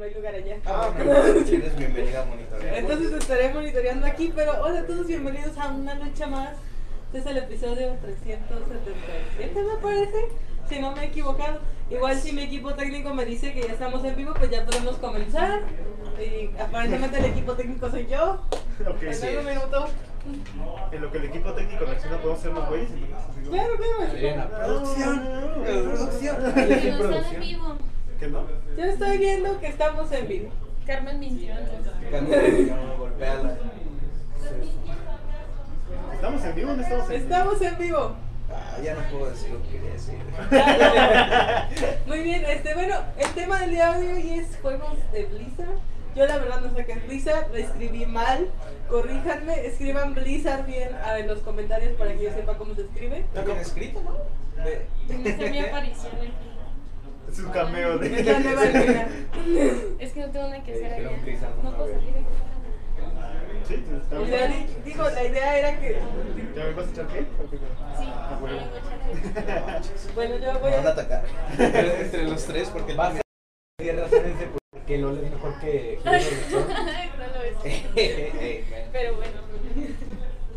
no hay lugar allá. Ah, bueno, eres bienvenida a monitorear. Entonces estaré monitoreando aquí, pero hola a todos, bienvenidos a una noche más. Este es el episodio 377, me parece, si no me he equivocado. Igual si mi equipo técnico me dice que ya estamos en vivo, pues ya podemos comenzar. Y aparentemente el equipo técnico soy yo. Ok, En sí un minuto. en lo que el equipo técnico reacciona podemos ser los güeyes. Claro, claro. Adriana, Producción, producción. Que en. Yo estoy viendo que estamos en vivo. Carmen mintió antes. Cuando golpea ¿Estamos en vivo o no estamos en vivo? Estamos en vivo. Ah, ya no puedo decir lo que quería decir. Muy bien, este, bueno, el tema del día de hoy es juegos de Blizzard. Yo la verdad no sé qué es Blizzard, lo escribí mal, corríjanme, escriban Blizzard bien ah, en los comentarios para que yo sepa cómo se escribe. Está bien escrito, ¿no? Ve. Esa es mi aparición un cameo de. Es la nueva Elena. Es que no tengo nada que hacer allá. No puedo salir aquí. Sí, está bien. di- digo, la idea era que, ¿Ya me vas a echar qué? Sí, Ah, bueno. a bueno, yo voy Me van a a... atacar. Entre entre los tres, porque Vas a 10 razones de por qué LOL es mejor que. No lo es. Pero bueno.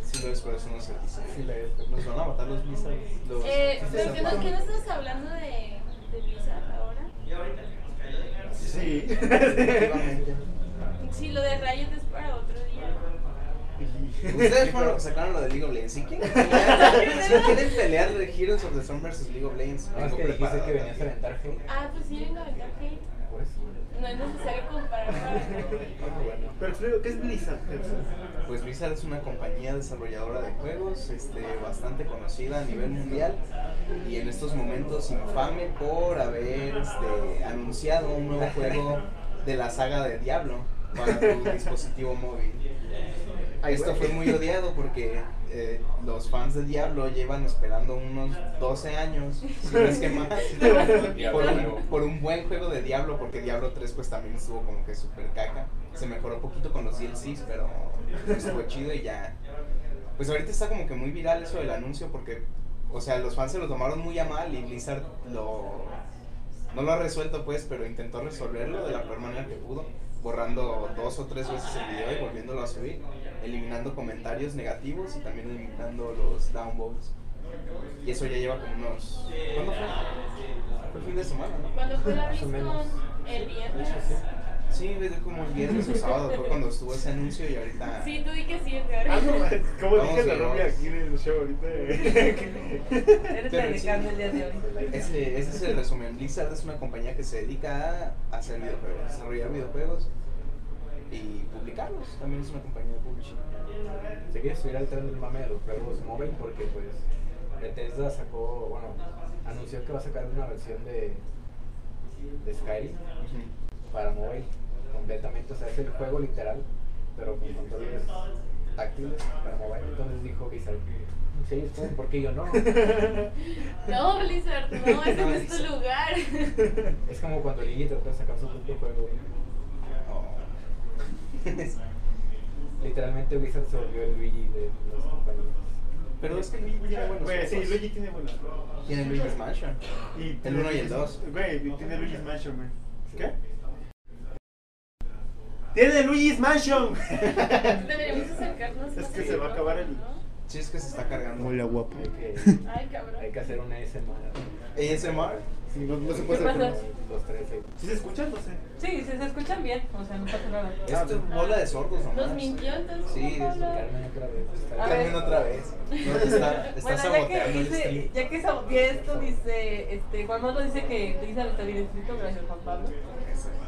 Sí lo es, por eso no se dice. Sí, la es. Nos van a matar los. Los... Eh, ¿qué ¿pero ¿qué no, qué no estás hablando de, de Blizzard ahora? Sí. Efectivamente. Sí, lo de Riot es para otro día. Ustedes fueron los que sacaron lo de League of Legends. Si quieren pelear, si quieren pelear de Heroes of the Storm versus League of Legends, No, es vengo que dijiste preparado que venías a aventar hate. Ah, pues sí, vengo a aventar hate. Por eso. No es necesario comparar bueno. Pero ¿qué es Blizzard? Pues Blizzard es una compañía desarrolladora de juegos este, bastante conocida a nivel mundial y en estos momentos infame por haber este, anunciado un nuevo juego de la saga de Diablo para tu dispositivo móvil. Esto fue muy odiado porque eh, los fans de Diablo llevan esperando unos 12 años, si no es que más, por un, por un buen juego de Diablo, porque Diablo 3 pues también estuvo como que super caca. Se mejoró poquito con los DLCs, pero estuvo chido y ya. Pues ahorita está como que muy viral eso del anuncio porque, o sea, los fans se lo tomaron muy a mal y Blizzard lo... No lo ha resuelto pues, pero intentó resolverlo de la peor manera que pudo, borrando dos o tres veces el video y volviéndolo a subir, eliminando comentarios negativos y también eliminando los downvotes. Y eso ya lleva como unos... ¿Cuándo fue? Fue el fin de semana, ¿no? Cuando fue la Más o menos. BlizzCon el viernes. Sí, desde como el viernes o sábado fue cuando estuvo ese anuncio y ahorita... Sí, tú di que sí, Ah, no, Edgar. ¿Cómo Vamos dije la rubia aquí en el show ahorita? Eres la Pero de sí. Carmen el día de hoy. Ese, ese es el resumen. Blizzard es una compañía que se dedica a hacer videojuegos, desarrollar videojuegos y publicarlos. También es una compañía de publishing. Se quiere subir al tren del mame de los juegos móvil porque pues Bethesda sacó, bueno, anunció que va a sacar una versión de, de Skyrim para móvil completamente, o sea, es el juego literal, pero con controles táctiles para móvil. Entonces dijo Blizzard, sí, ellos pueden, ¿por qué yo no? No, Blizzard, no, ese no es tu lugar. es como cuando Ligi trató de sacar su propio juego. Literalmente Blizzard se volvió el Luigi de las compañías. Pero es que Luigi tiene buenos Güey, sí. Luigi tiene buenas. Tiene Luigi's Mansion. Y El uno y el dos. Güey, tiene Luigi's Mansion, güey. ¿Qué? ¡Tiene Luigi's Mansion! Deberíamos acercarnos. Es que se va a acabar el- Sí, es que se está cargando. guapo. Hay que. Ay, cabrón. hay que hacer una SMR. ASMR. Sí, no, no se ¿Qué puede pasa? tres ahí. ¿Sí se escucha? No sé. Sí, sí, se escuchan bien, o sea, no pasa nada. Esto es bola de sordos nomás. Nos mintió entonces. Sí, es-? Carmen otra vez. A Carmen ver. otra vez. No, te está, está Bueno, ya saboteando que, dice, ya que saboteé esto, dice, este, Juan Pablo dice que Blizzard está bien escrito, gracias Juan Pablo.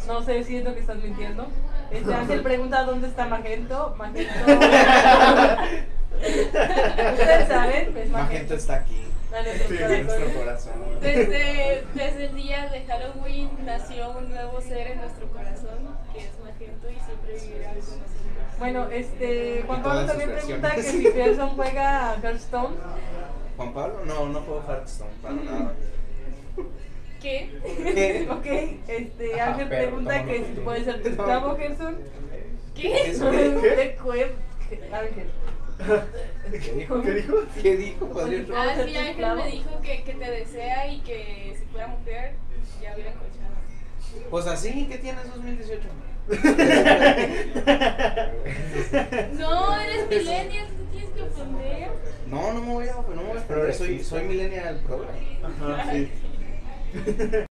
No sé si es lo que estás mintiendo. Este Ángel pregunta dónde está Magento. Magento. Ustedes saben, es Magento Magento. está aquí. No, es Sí, el En nuestro corazón. corazón. Desde, desde el día de Halloween nació un nuevo ser en nuestro corazón, que es Magento y siempre vivirá con nosotros. Bueno, este, Juan Pablo también pregunta que si Pearson juega a Hearthstone. Juan Pablo, no, no juego Hearthstone para nada. ¿Qué? ¿Qué? ok, este, Ajá, Ángel pero pregunta que si puede ser tu esclavo, Gerson. ¿Qué? ¿qué? De Cuev, Ángel. ¿Qué dijo? ¿Qué dijo? ¿Qué dijo? Ah, sí, Ángel me dijo que, que te desea y que si fuera mujer ya hubiera encontrado. Pues así, ¿qué tienes 2018? No, eres millennial, tú tienes que ofender. No, no me voy a, no me voy a pero soy, soy millennial programa. Ajá, sí.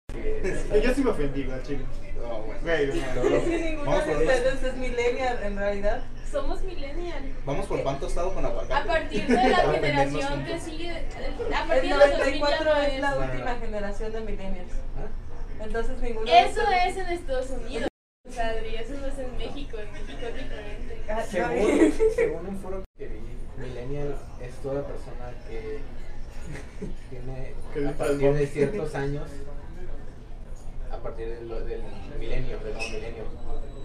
Yo sí me ofendí, güey, chile. No, bueno. Vamos de por ustedes es millennial en realidad. Somos millennial. Vamos por pan tostado con aguacate. A partir de la generación que sigue, a El partir de los 2000 ya 94 no es la No, no, última no. generación de millennials. ¿Ah? Entonces ninguno de Eso es en Estados Unidos, Adri, eso no es en México, en México es diferente. Ah, Según, según un foro que vi, Millennial es toda persona que tiene Que a partir de ciertos años, a partir del, del milenio, del milenio,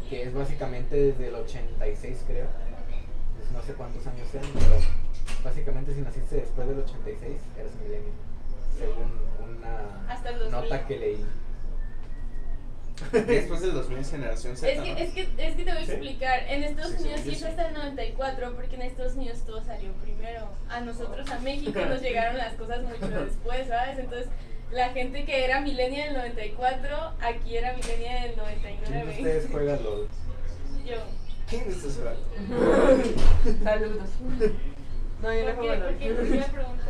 que es básicamente desde el 86 creo, pues no sé cuántos años sean, pero básicamente si naciste después del 86 eres milenio, según una Hasta el 2000. nota que leí. Después del 2000 es generación Z. Es que, ¿no? es, que, es que te voy a ¿Sí? explicar. En Estados Sí, Unidos sí es hasta el 94, porque en Estados Unidos todo salió primero. A nosotros, a México, nos llegaron las cosas mucho después, ¿sabes? Entonces, la gente que era milenia del 94, aquí era milenia del ¿Quién de 99. ustedes juega LOL? Yo. ¿Quién es ese vato? Saludos. No, yo no ¿Por juego? LOL. ¿Por qué? ¿Por qué la pregunta?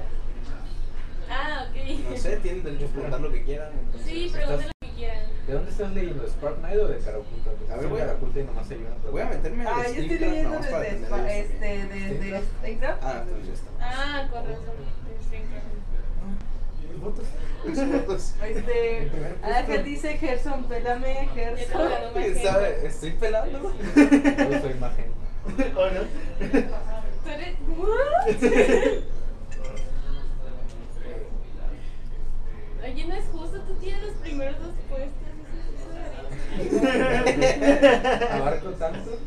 Ah, ok. No sé, tienen derecho a preguntar lo que quieran. entonces- Sí, pregúnten lo que quieran. ¿De dónde estás leyendo? ¿Spark Knight o de Caraculta? A ver, voy a- Caraculta y nomás hay una. Voy a meterme al Ah, yo estoy leyendo desde el- este. Ah, pues ya está. Ah, con razón. ¿Votos? Mis. Este, Ángel dice Gerson, te Gerson. ¿Sabe? Estoy pelando. Soy imagen. ¿O no? Tú eres- ¿What? Oye, no es justo, tú tienes los primeros dos puestos. Abarco tanto.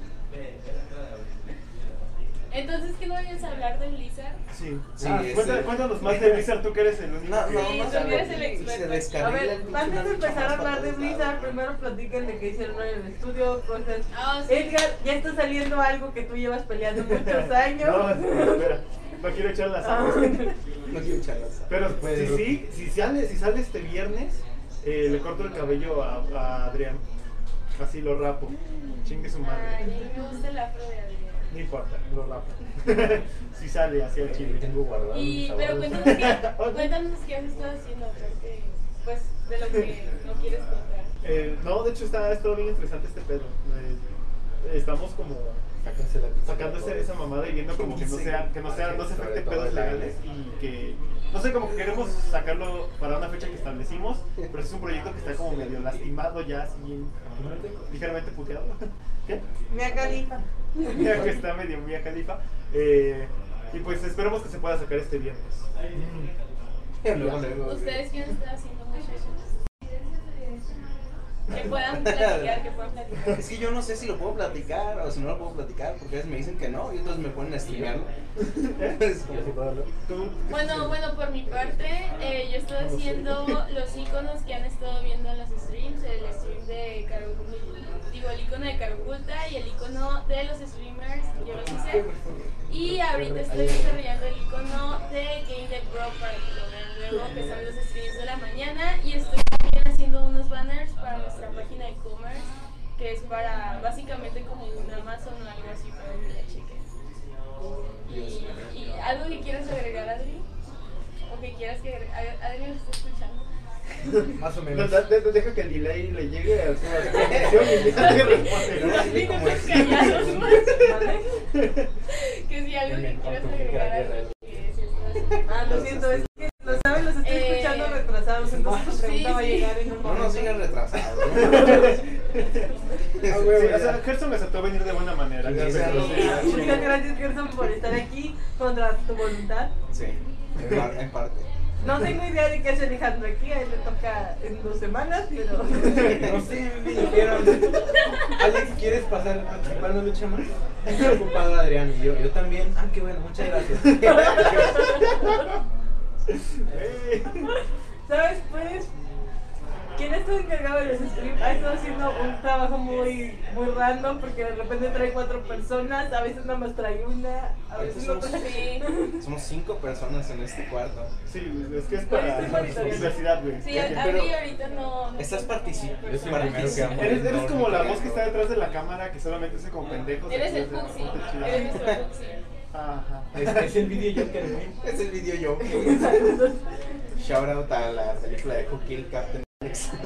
Entonces, ¿qué no vayas a hablar de Blizzard? Sí. Sí, Ah, cuéntanos, cuéntanos más de Blizzard, tú que eres el único. No, que- no, Sí, tú se eres el se experto. A ver, antes de empezar a más hablar de. Blizzard, primero platiquen de qué hicieron en el estudio, cosas. Ah, sí. Edgar, ya está saliendo algo que tú llevas peleando muchos años. No, espera. No quiero echar la Ah, sal. No quiero echarlas. Pero Puede si sí, si sale, si sale este viernes, eh, le corto el cabello a, a Adrián. Así lo rapo. Chingue su Ay, madre. a mí me gusta el afro de Adrián. No importa, lo rapo. si sale hacia el chile. Tengo guardado. Y, pero cuéntanos qué, cuéntanos qué has estado haciendo, porque, pues, de lo que no quieres contar. Eh, no, de hecho está, ha estado bien interesante este pedo. Eh, estamos como favor. esa mamada y viendo como que no sea, que no sea, no se pedos legales y que, no sé, como que queremos sacarlo para una fecha que establecimos, pero es un proyecto que está como medio lastimado ya, así, ligeramente puteado. ¿Qué? Mia Khalifa. Ya que está medio mía califa. Eh, y pues esperemos que se pueda sacar este viernes. Luego, luego, ¿Ustedes qué han estado haciendo, muchachos? Que puedan platicar, que puedan platicar. Es que yo no sé si lo puedo platicar o si no lo puedo platicar, porque a veces me dicen que no y otros me ponen a streamearlo. Bueno, bueno, por mi parte, eh, yo estoy haciendo los iconos que han estado viendo en los streams, el stream de Caro digo, el icono de Caroculta y el icono de los streamers, yo los hice. Y ahorita estoy desarrollando el icono de Game Deck Pro para que lo vean luego, que son los streams de la mañana. Y estoy haciendo unos banners para nuestra página de e-commerce, que es para básicamente como un Amazon o algo así para que la chequen. Y, y algo que quieras agregar, Adri? ¿O que quieras que Adri nos está escuchando. Más o No, menos. de- Deja que el delay le llegue a su a su conexión y ya te responde. Que si algo que quieras agregar. Ah, lo siento, es que lo saben, los estoy Eh, escuchando retrasados, entonces tu sí, pregunta va a sí. llegar en un No momento. nos sigan retrasados. Ah, güey, o sea, Gerson aceptó venir de buena manera. Sí, sí. sí. Muchas gracias, Gerson, por estar aquí contra tu voluntad. Sí, en par- en parte. No tengo idea de qué hace Alejandro aquí, a él le toca en dos semanas, pero... No sé, me dijeron. Alex, ¿quieres pasar a participar en una lucha más? Está ocupado Adrián y yo. Yo también. Ah, qué bueno, muchas gracias. ¿Sabes? Pues ¿Quién está encargado de los streams? Ha estado haciendo un trabajo muy, muy random porque de repente trae cuatro personas, a veces nada más trae una, a veces no trae. Sí, Somos cinco personas en este cuarto. Sí, es que es para monitoreando. universidad, güey. sí, a, mí ahorita no. no Estás participando. Amo. Eres, eres como la voz que está detrás de la cámara que solamente hace como pendejos. Eres el chido. eres nuestro Fuxi. Ajá. Es, es el video Joker, güey. Es el video yo. Shout out a la película de Who Killed Captain Alex. ¿Y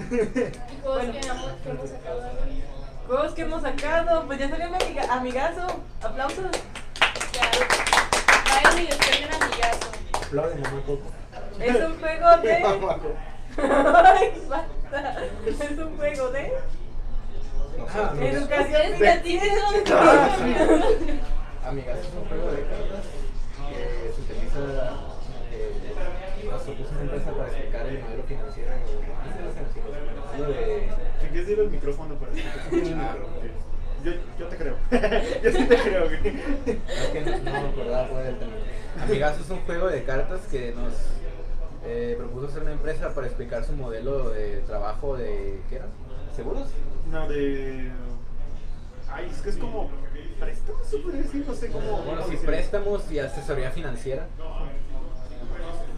juegos que hemos, que hemos sacado ahora? Juegos que hemos sacado, pues ya salió mi amiga, amigazo, aplausos. Ya. Vayan y descarguen amigazo. Aplauden, mamá Coco. Es un juego de... Ay, basta. Es un juego de... Ah, no. Educación Amigas, es un juego de cartas que se utiliza. Una empresa para explicar el modelo financiero. De. Si quieres ir al micrófono para Ah, yo, te creo. yo sí te creo. Es que no, no me acordaba es un juego de cartas que nos eh, propuso hacer una empresa para explicar su modelo de trabajo de. ¿Qué era? ¿Seguros? No, de. Ay, es que es como. Préstamos, se podría decir, no sé cómo. Bueno, sí, préstamos y asesoría financiera.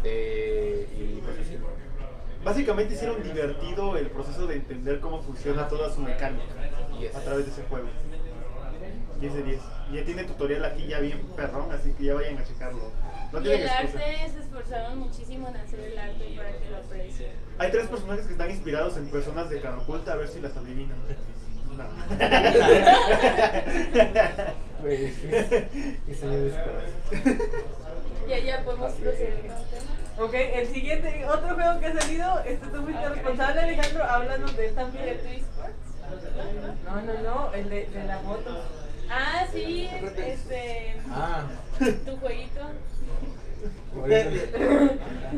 Eh, y pues así. Básicamente hicieron divertido el proceso de entender cómo funciona toda su mecánica Yes. a través de ese juego. 10 de 10. Y ya tiene tutorial aquí ya bien perrón, así que ya vayan a checarlo. No Y el excusa. arte se esforzaron muchísimo en hacer el arte para que lo aprecien. Hay tres personajes que están inspirados en personas de cara oculta, a ver si las adivinan. No. Desconoce. Ya, ya podemos proceder con el tema. Ok, el siguiente, otro juego que ha salido, este tú fuiste responsable, Alejandro, háblanos de él ¿De esports? No, no, no, el de, de la moto. Ah, sí, este. Ah, Tu jueguito. ahorita-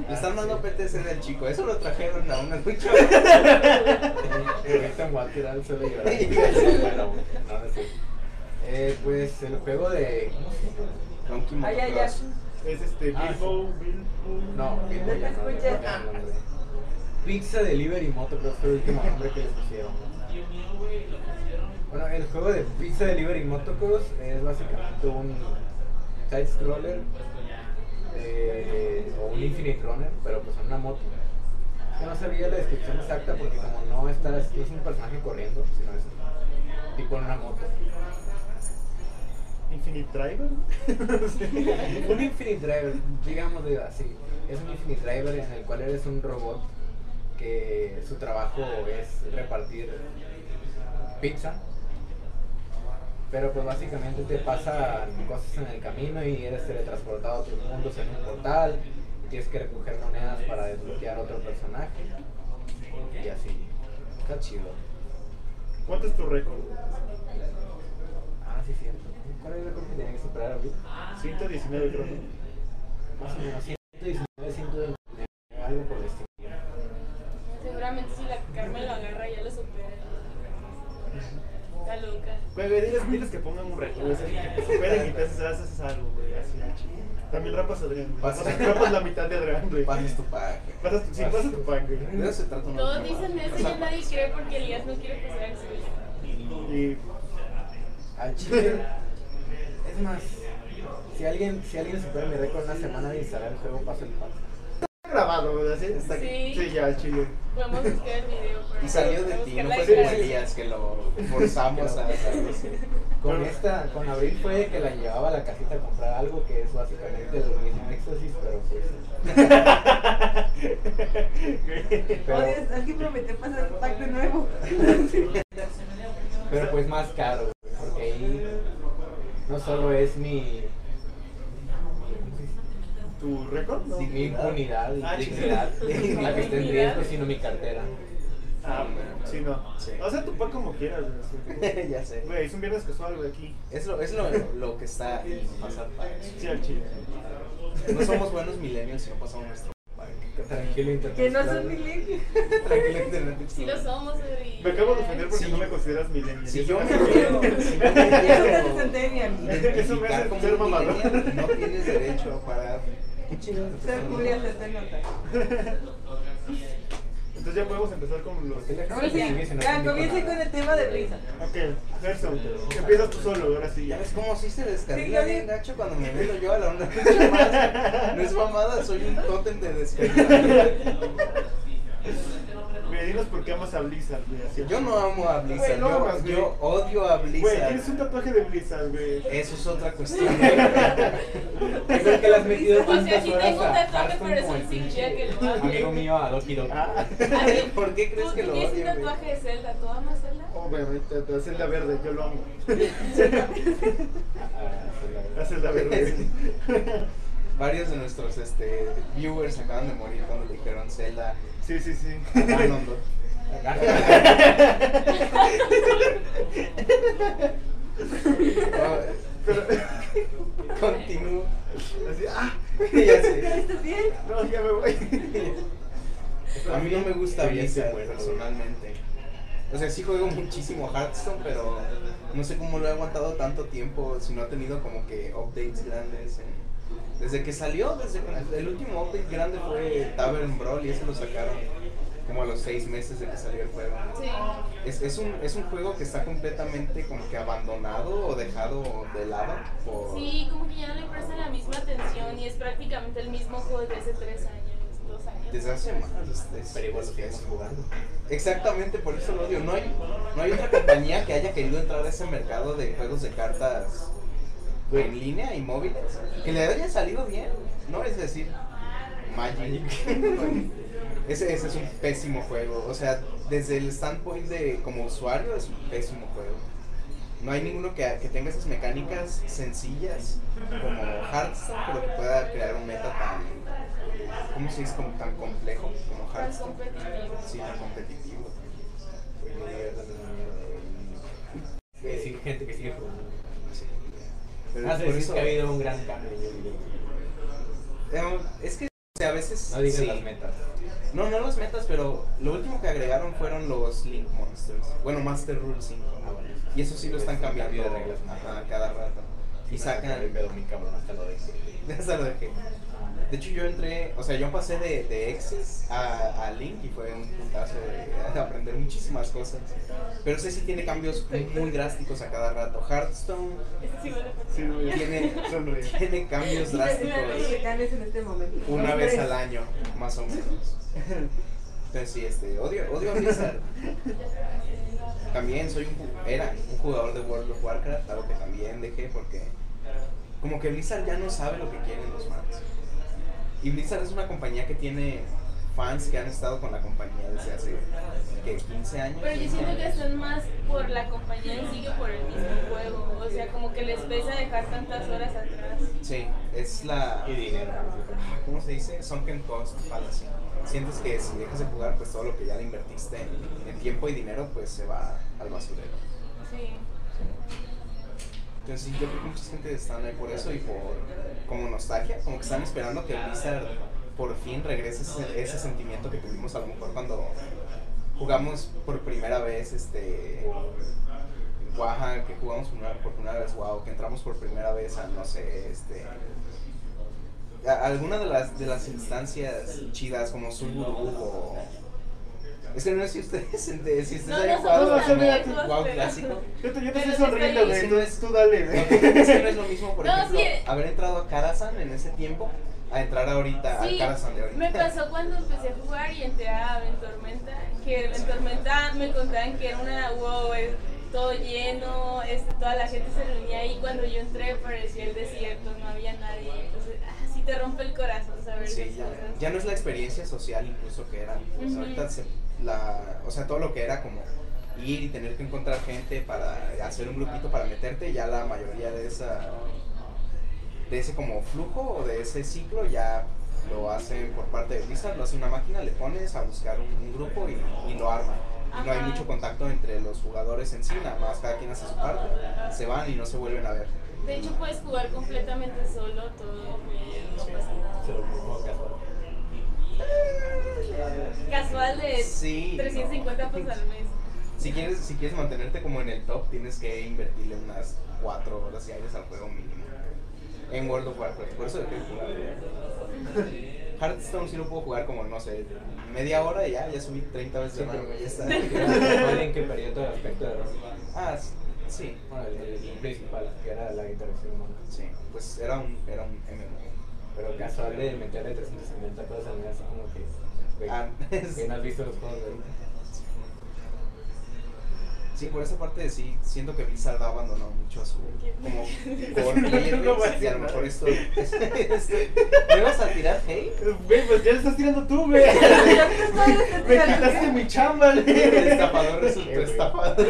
Le están dando PTC del chico. Eso lo trajeron a una lucha. Ahorita me voy a tirar al suelo y llorar. Bueno, no. Eh, pues el juego de. ¿Cómo se llama? Donkey. Motocross. Es este Ah, Bilbo. No, no, no, no, no. Pizza Delivery Moto, creo que fue el último nombre que les pusieron. Bueno, el juego de Pizza Delivery Motocross es básicamente un side scroller eh, o un Infinite Runner, pero pues en una moto. Que no sabía la descripción exacta porque como no está, no es un personaje corriendo, sino es tipo en una moto. Infinite Driver. un Infinite Driver, digamos de así. Es un Infinite Driver en el cual eres un robot que su trabajo es repartir pizza. Pero pues básicamente te pasan cosas en el camino y eres teletransportado a otros mundos en un portal. Y tienes que recoger monedas para desbloquear otro personaje. Y así. Está chido. ¿Cuánto es tu récord? Ah, sí, cierto. ¿Cuál es el récord que tenía que superar ahorita? 119 creo. Más o menos 119, 129, algo por el estilo. Seguramente si la Carmen lo agarra ya lo supera. Está loca. Güey, güey, diles, diles que pongan un récord, güey, así que te superen y te haces, algo, güey, así. También rapas a Adrián, güey. Rapas- la mitad de Adrián, güey. Pasas tu pack. Pasas tu, sí, pasas tu pan, güey. De eso se trata una Todos dicen eso y ya nadie cree porque Elías no quiere pasar el suyo. Y Al chile. Es más, si alguien, si alguien supera mi récord en una semana de instalar el juego, paso el paso. Grabado, güey, así. Está Sí. Sí, ya, chile. Podemos buscar el video. para- Y salió de ti, no fue como. Elías que lo forzamos a hacerlo así. Con esta, con Abril fue que la llevaba a la casita a comprar algo que es básicamente lo mismo éxtasis, pero pues. Pero- Oye, alguien prometió pasar el pack de nuevo. Pero pues más caro, porque ahí no solo es mi, ¿Tu récord? No. mi impunidad y Ah, dignidad la que está en riesgo, sino mi cartera. Ah, sí, no. Sí. O sea, tu pan como quieras, güey. ya sé. Güey, es un viernes casual, güey, aquí. Es lo, es lo, lo que está ahí, pasar pack. Sí, al chile. No somos buenos millennials si no pasamos nuestro. Tranquilo, internet. Que no son millennials. Tranquilo, internet. Sí lo somos, Adri. Me acabo de ofender porque Sí. no me consideras millennial. Si Eso yo me quiero, si yo me Eso quiero. Eso me hace ser mamador. no tienes derecho a parar. Se te nota. Entonces ya podemos empezar con los. ¿Por qué le- Ahora sí, ya comience con el tema de Blizzard. Ok, Gerson, empiezas tú solo, ahora sí. Ya ves cómo sí se Sí, descarrila bien gacho cuando me meto yo a la onda. No es mamada, soy un tótem de descarga. Güey, dinos por qué amas a Blizzard, güey. así. Yo no amo a Blizzard, Güey, no yo, amas, güey. yo odio a Güey, Blizzard. tienes un tatuaje de Blizzard, güey. Eso es otra cuestión. Creo que le has metido O sea, tantas sí tengo un tatuaje, pero el sí pinche significa que lo amo. Amigo mío a Doki Doki. Ah, ¿Por qué crees ¿tú que lo tienes un odio, güey? tatuaje de Zelda? ¿Tú amas Zelda? obviamente, te haces la verde, yo lo amo. Haces la verde. Varios de nuestros este, viewers acaban de morir cuando dijeron Zelda Sí, sí, sí. Pero, Continúo. así, ah, ya sé. ¿Estás bien? no, ya me voy. A mí no me gusta Blizzard personalmente. O sea, sí juego muchísimo Hearthstone, pero no sé cómo lo he aguantado tanto tiempo si no ha tenido como que updates grandes. en- Desde que salió, desde que- el último update grande fue Tavern Brawl y ese lo sacaron como a los seis meses de que salió el juego. Sí. Es, es, un, es un juego que está completamente como que abandonado o dejado de lado por... Sí, como que ya no le prestan la misma atención y es prácticamente el mismo juego desde hace tres años, dos años. Desde hace más. es- es- Pero igual lo seguimos jugando. Exactamente, por eso lo odio. No hay, no hay otra compañía que haya querido entrar a ese mercado de juegos de cartas en línea y móviles que le haya salido bien. No es decir, Magic. ese, ese es un pésimo juego. O sea, desde el standpoint de como usuario es un pésimo juego. No hay ninguno que, que tenga esas mecánicas sencillas como Hearthstone, pero que pueda crear un meta tan, ¿cómo se dice? Como tan complejo como Tan Hearthstone. competitivo. Sí, tan competitivo. Sí, gente que sigue jugando. Pero es sí, por eso- que ha habido un gran cambio. yo diría. Eh, es que o sea, a veces. No digas sí. las metas. No, no las metas, pero lo último que agregaron fueron los Link Monsters. Bueno, Master Rule 5. Ah, bueno. Y eso sí lo están cambiando de reglas. cada rato. Y sacan. El pedo, mi cabrón, hasta lo dejé. Se lo dejé. De hecho, yo entré, o sea, yo pasé de, de Exis a, a Link y fue un putazo de, de aprender muchísimas cosas. Pero ese sí tiene cambios muy, muy drásticos a cada rato. Hearthstone sí no, tiene, tiene cambios drásticos este una vez al año, más o menos. Entonces sí, este, odio, odio a Blizzard. También soy un, era un jugador de World of Warcraft, algo que también dejé porque como que Blizzard ya no sabe lo que quieren los fans. Y Blizzard es una compañía que tiene fans que han estado con la compañía desde hace ¿qué? 15 años. Pero yo siento que están más por la compañía en sí que por el mismo juego. O sea, como que les pesa dejar tantas horas atrás. Sí, es la Y dinero. ¿cómo se dice? Sunken cost fallacy. Sientes que si dejas de jugar, pues todo lo que ya le invertiste en, en tiempo y dinero, pues se va al basurero. Sí. Entonces yo creo que mucha gente están ahí por eso y por como nostalgia, como que están esperando que Blizzard por fin regrese ese, ese sentimiento que tuvimos a lo mejor cuando jugamos por primera vez este Waha, que jugamos por primera, por primera vez WoW, que entramos por primera vez a no sé, este alguna de las de las instancias chidas como Sulburu o es que no sé si ustedes, si ustedes No, hayan jugado también, WoW clásico. Yo te, yo te estoy sonriendo, güey. bien. Tú, tú dale, No, güey. es que no es lo mismo, por No, ejemplo, sí. haber entrado a Karazhan en ese tiempo a entrar ahorita Sí, al Karazhan de ahorita. me pasó cuando empecé a jugar y entré a Ventormenta, que en Tormenta me contaban que era una wow, es todo lleno, este, toda la gente se reunía ahí, cuando yo entré parecía el desierto, no había nadie, entonces ah, sí te rompe el corazón saber Sí, esas ya, cosas. ya no es la experiencia social incluso que era. O sea, Ujú. ahorita se- la, o sea, todo lo que era como ir y tener que encontrar gente para hacer un grupito para meterte, ya la mayoría de esa de ese como flujo o de ese ciclo ya lo hacen por parte de Blizzard, lo hace una máquina, le pones a buscar un, un grupo y, y lo arma. Y no hay mucho contacto entre los jugadores en sí, nada más cada quien hace su parte, se van y no se vuelven a ver. De hecho puedes jugar completamente solo todo no pasa nada. Casual. De Sí, 350 no. pesos al mes. Si quieres, si quieres mantenerte como en el top, tienes que invertirle unas 4 horas diarias al juego mínimo. En World of Warcraft, por eso de jugar. Hearthstone sí lo puedo jugar como, no sé, media hora y ya, ya subí 30 veces de Sí, pero rango, ya está. ¿Cuál en que perdió todo el aspecto de rol? Ah, sí, Bueno, el, el principal, que era la interacción humana. sí, pues era un, era un MMO. Pero casual de meterle 350 cosas al mes, como que. Güey, Ah, es- has visto los juegos de ahorita. Sí, por esa parte sí, siento que Blizzard ha abandonado mucho a su como core player y a lo mejor esto este, ¿me vas a tirar hate? Güey, pues ya le estás tirando tú, güey. Me quitaste mi chamba, El güey. estafador resultó estafador.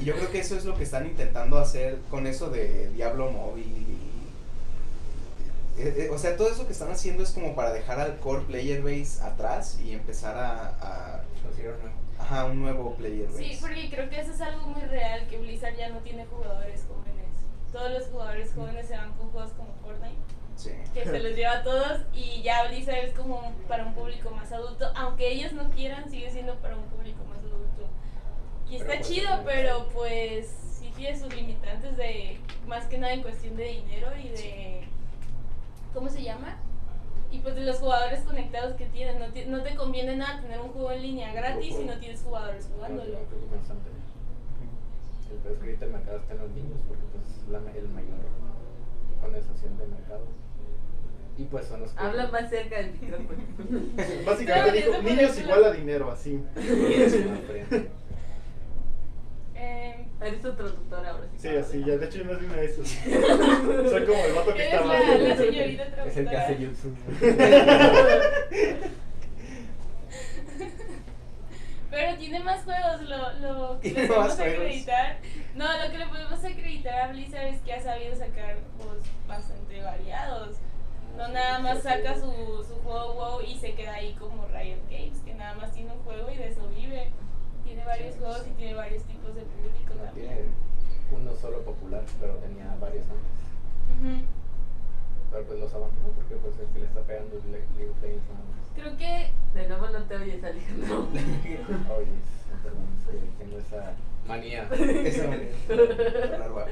Y yo creo que eso es lo que están intentando hacer con eso de Diablo Móvil. Eh, eh, O sea, todo eso que están haciendo es como para dejar al core player base atrás y empezar a... ajá, un nuevo player base. Sí, porque creo que eso es algo muy real, que Blizzard ya no tiene jugadores jóvenes. Todos los jugadores jóvenes se van con juegos como Fortnite, Sí. que se los lleva a todos y ya Blizzard es como para un público más adulto, aunque ellos no quieran, sigue siendo para un público más adulto. Y está pues, chido, pero pues sí tiene sus limitantes de, más que nada en cuestión de dinero y de, ¿cómo se llama? Y pues de los jugadores conectados que tienen, no, no te conviene nada tener un juego en línea gratis si no tienes jugadores jugándolo. El peor es que ahorita el mercado está en los niños, porque pues es la, el mayor condensación del mercado. Y pues son los que. Habla más cerca del micrófono. Básicamente dijo, niños igual a dinero, así. Y eso no aprenden. Eh, Eres tu traductor ahora sí. Sí, así, ya. De hecho, yo no soy una de esos. Soy como el vato que está la, abajo. la señorita Es el que traductora. hace YouTube. Pero tiene más juegos, lo, lo que le podemos acreditar. No, lo que le podemos acreditar a Blizzard es que ha sabido sacar juegos bastante variados. No nada más saca su, su juego WoW y se queda ahí como Riot Games, que nada más tiene un juego y de eso vive. Tiene varios juegos y tiene varios tipos de público No también. tiene uno solo popular, pero tenía varios antes. Pero pues los abandonó porque pues el que le está pegando es Le- League of Legends nada más. Creo que De nuevo no te oyes, Alejandro. Oye, perdón, tengo esa manía. Esa bajo.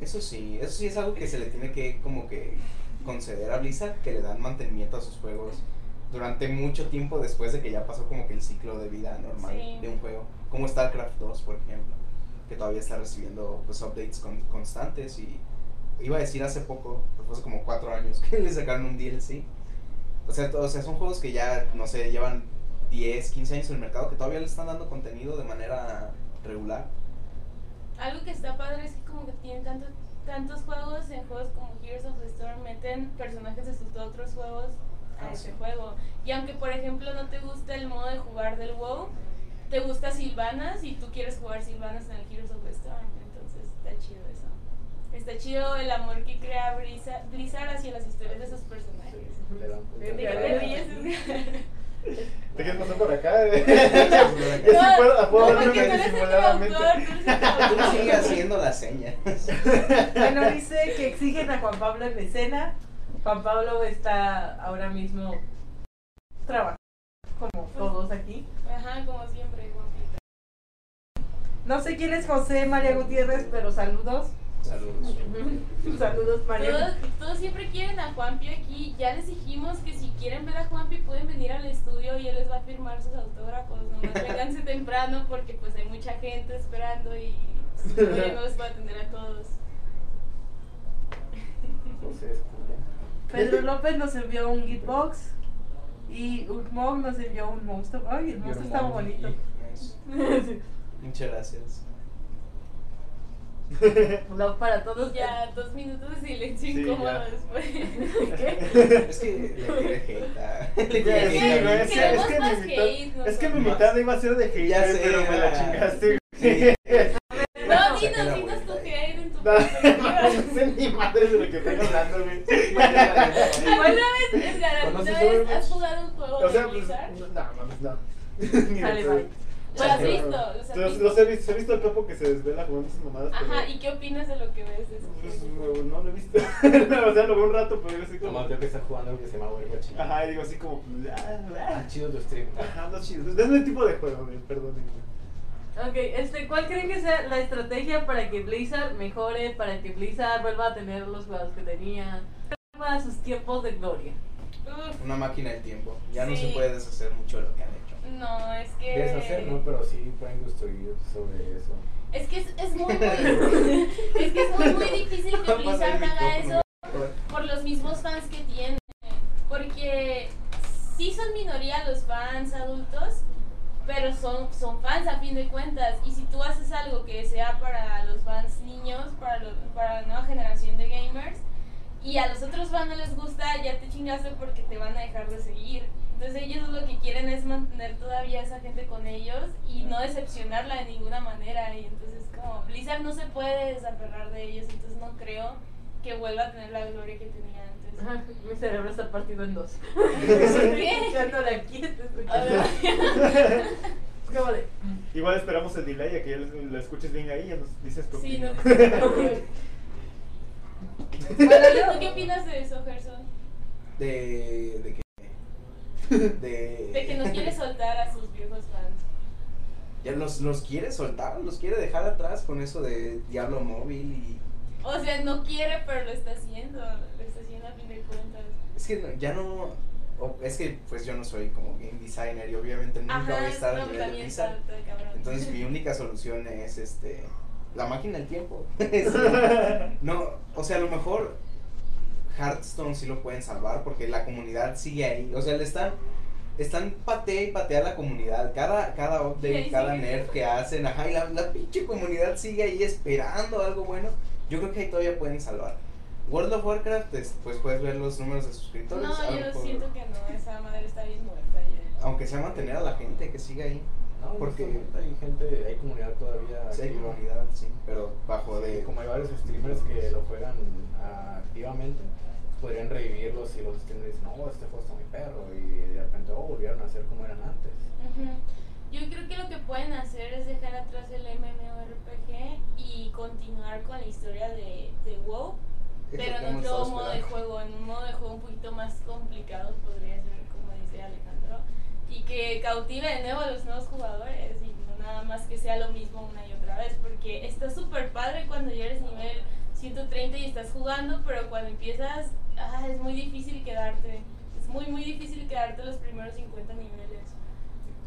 Eso sí, eso sí es algo que se le tiene que como que conceder a Blizzard, que le dan mantenimiento a sus juegos durante mucho tiempo después de que ya pasó como que el ciclo de vida normal Sí. de un juego, como StarCraft 2, por ejemplo, que todavía está recibiendo pues updates con- constantes y iba a decir hace poco, pues, fue hace como cuatro años que le sacaron un DLC. O sea, o sea, son juegos que ya, no sé, llevan 10, 15 años en el mercado que todavía le están dando contenido de manera regular. Algo que está padre es que como que tienen tantos tantos juegos en juegos como Heroes of the Storm meten personajes de sus otros juegos a Ah, ese sí. juego. Y aunque por ejemplo no te gusta el modo de jugar del WoW, te gusta Silvanas y tú quieres jugar Silvanas en el Heroes of the Storm, entonces está chido eso. Está chido el amor que crea Blizzard, Blizzard hacia las historias de sus personajes. Le dan punto. ¿De qué te ríes? ¿Te quieres pasar por acá? No, Yo sí puedo, puedo no, darle porque una tú eres el disimuladamente. traductor, tú eres el Tú traductor. sigue haciendo las señas. Bueno, dice que exigen a Juan Pablo en escena. Juan Pablo está ahora mismo trabajando, como todos aquí. Ajá, como siempre, guapita. No sé quién es José María Gutiérrez, pero saludos. Saludos. Saludos, María. Todos, todos siempre quieren a Juanpi aquí. Ya les dijimos que si quieren ver a Juanpi pueden venir al estudio y él les va a firmar sus autógrafos. Nomás vénganse temprano porque pues hay mucha gente esperando y pues, todavía no les va a atender a todos. Entonces, Pedro López nos envió un Gitbox. Y Urmog nos envió un monstruo. Ay, el monstruo estaba bonito. Nice. Muchas gracias. Love para todos. Ya dos minutos de silencio incómodo después. Es que le tiré hate le tiré Es que hate es mi mitad- hate, Es que mi nosotros. mitad iba a ser de sé, pero me la chingaste. Sí. No, dinos, dinos tu hate en tu No, sé ni madre de lo que estoy hablando, güey. ¿Alguna vez, Edgar, alguna ¿Conoces vez has jugado un juego O sea, de pues, no, mames, no. De bye. ¿Lo has visto? ¿Los he visto, he visto el capo que se desvela jugando esas mamadas. Ajá, ¿y qué opinas de lo que ves de Pues, no, no lo he visto. o sea, lo veo un rato, pero yo así como. Nomás veo que está jugando algo que se llama Overwatch. Ajá, y digo así como. ah, Ah, ah. chido tu stream. Ajá, no chido. Es el tipo de juego, güey, perdón. güey. Ok, este, ¿cuál creen que sea la estrategia para que Blizzard mejore, para que Blizzard vuelva a tener los juegos que tenía, vuelva a sus tiempos de gloria? Uf, Una máquina del tiempo. Ya no se puede deshacer mucho de lo que han hecho. no, es que. Deshacer, no, pero sí pueden construir sobre eso. Es que es, es muy, muy. es que es muy, muy difícil que Blizzard haga eso por los mismos fans que tiene. Porque sí son minoría los fans adultos, pero son, son fans a fin de cuentas. Y si tú haces algo que sea para los fans niños, para, los, para la nueva generación de gamers, y a los otros fans no les gusta, ya te chingaste porque te van a dejar de seguir. Entonces ellos lo que quieren es mantener todavía a esa gente con ellos y no decepcionarla de ninguna manera. Y entonces como Blizzard no se puede desaferrar de ellos, entonces no creo que vuelva a tener la gloria que tenía antes. Mi cerebro está partido en dos. Escuchándole aquí, te de. Igual esperamos el delay a que ya lo lo escuches bien ahí y ya nos dices tu Sí, no. ¿Tú qué opinas de eso, Gerson? De. ¿De qué? De. De que no quiere soltar a sus viejos fans. Ya los, los quiere soltar, los quiere dejar atrás con eso de Diablo Móvil y. O sea, no quiere, pero lo está haciendo. Lo está haciendo a fin de cuentas. Es que no- ya no. es que pues yo no soy como game designer y obviamente nunca voy a es estar no, al nivel de cabrón. Entonces mi única solución es este la máquina del tiempo. No, o sea, a lo mejor Hearthstone sí lo pueden salvar porque la comunidad sigue ahí. O sea, le están están patea y patea a la comunidad. Cada cada update, Sí, cada sí. nerf que hacen, ajá, y la, la pinche comunidad sigue ahí esperando algo bueno. Yo creo que ahí todavía pueden salvar. World of Warcraft, es- pues puedes ver los números de suscriptores. No, lo yo siento que no. Esa madre está bien muerta ya. aunque sea mantener a la gente que sigue ahí. No, Porque- hay gente, hay comunidad todavía. Sí, hay activa. comunidad, sí, pero bajo de Como hay varios streamers que lo juegan activamente, podrían revivirlos y los streamers dicen, no, este juego está muy perro. Y de repente, oh, volvieron a ser como eran antes. Ujú. Yo creo que lo que pueden hacer es dejar atrás el MMORPG y continuar con la historia de, de WoW, pero en otro modo de juego, en un modo de juego un poquito más complicado podría ser, como dice Alejandro, y que cautive de nuevo a los nuevos jugadores y no nada más que sea lo mismo una y otra vez, porque está súper padre cuando ya eres nivel 130 y estás jugando, pero cuando empiezas ah, es muy difícil quedarte, es muy muy difícil quedarte los primeros 50 niveles.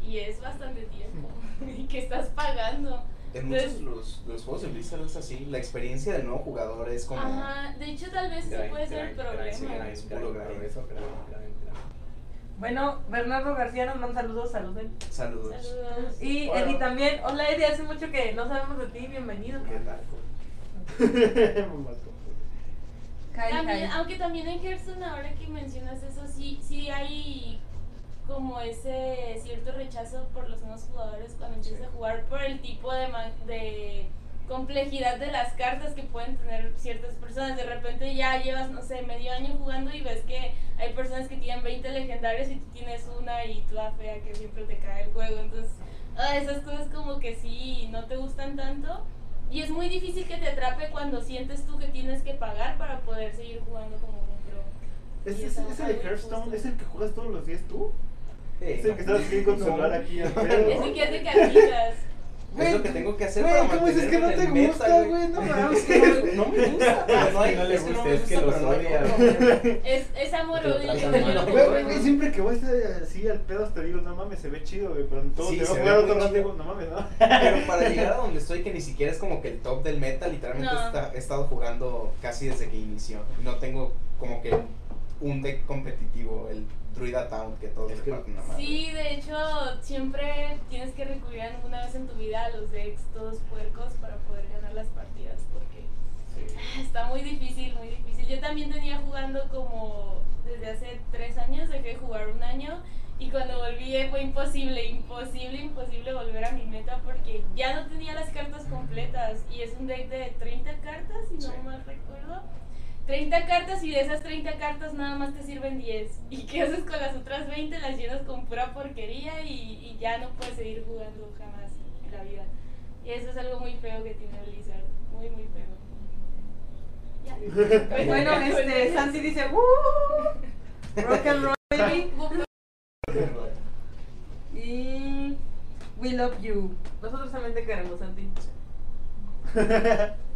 Y es bastante tiempo. y que estás pagando. En muchos Entonces- los, los juegos de Blizzard es así, la experiencia del nuevo jugador es como... Ajá, de hecho tal vez ese puede ser el problema. Bueno, Bernardo García nos manda saludos, saludos. Saludos. Saludos. Y Hola. Eddie también. Hola Eddie, hace mucho que no sabemos de ti, bienvenido. ¿Qué tal? También, aunque también en Hearthstone, ahora que mencionas eso, sí, sí hay como ese cierto rechazo por los nuevos jugadores cuando empiezas Sí. a jugar por el tipo de, ma- de complejidad de las cartas que pueden tener ciertas personas. De repente ya llevas, no sé, medio año jugando y ves que hay personas que tienen 20 legendarios y tú tienes una y tú la fea que siempre te cae el juego. Entonces, ah, esas cosas como que sí, no te gustan tanto. Y es muy difícil que te atrape cuando sientes tú que tienes que pagar para poder seguir jugando como un pro. ¿Es, Y es, está es el muy de Hearthstone? ¿Es el que juegas todos los días tú? Sí, Es el que estás aquí con celular aquí al pedo. Ese que hace cartitas. Es lo que tengo que hacer Güey, para ¿cómo dices que no te el gusta, meta, güey? No mames. Es que no, no me gusta, no hay... No le es que no gusta, me es que gusta, los odia. Es, es amor odio. Güey, güey, juego. güey, siempre que voy a estar así al pedo te digo, no mames, se ve chido, güey, pero todo Sí, te va a jugar otro rato digo, no mames, no. Pero para llegar a donde estoy, que ni siquiera es como que el top del meta, literalmente No. está- he estado jugando casi desde que inició. No tengo como que un deck competitivo, el Druida Town, que todos Es le que- parten la madre. Sí, de hecho, siempre tienes que recurrir alguna vez en tu vida a los decks todos puercos para poder ganar las partidas, porque Sí. está muy difícil, muy difícil. Yo también tenía jugando como desde hace tres años, dejé de jugar un año y cuando volví fue imposible, imposible, imposible volver a mi meta porque ya no tenía las cartas completas y es un deck de 30 cartas, si no Sí. mal recuerdo. 30 cartas y de esas 30 cartas nada más te sirven 10. ¿Y qué haces con las otras 20? Las llenas con pura porquería y, y ya no puedes seguir jugando jamás en la vida. Y eso es algo muy feo que tiene Blizzard. Muy, muy feo. Ya. Bueno, este, Santi dice, ¡Woo! Rock and roll, baby. Y We love you. Nosotros también te queremos a ti.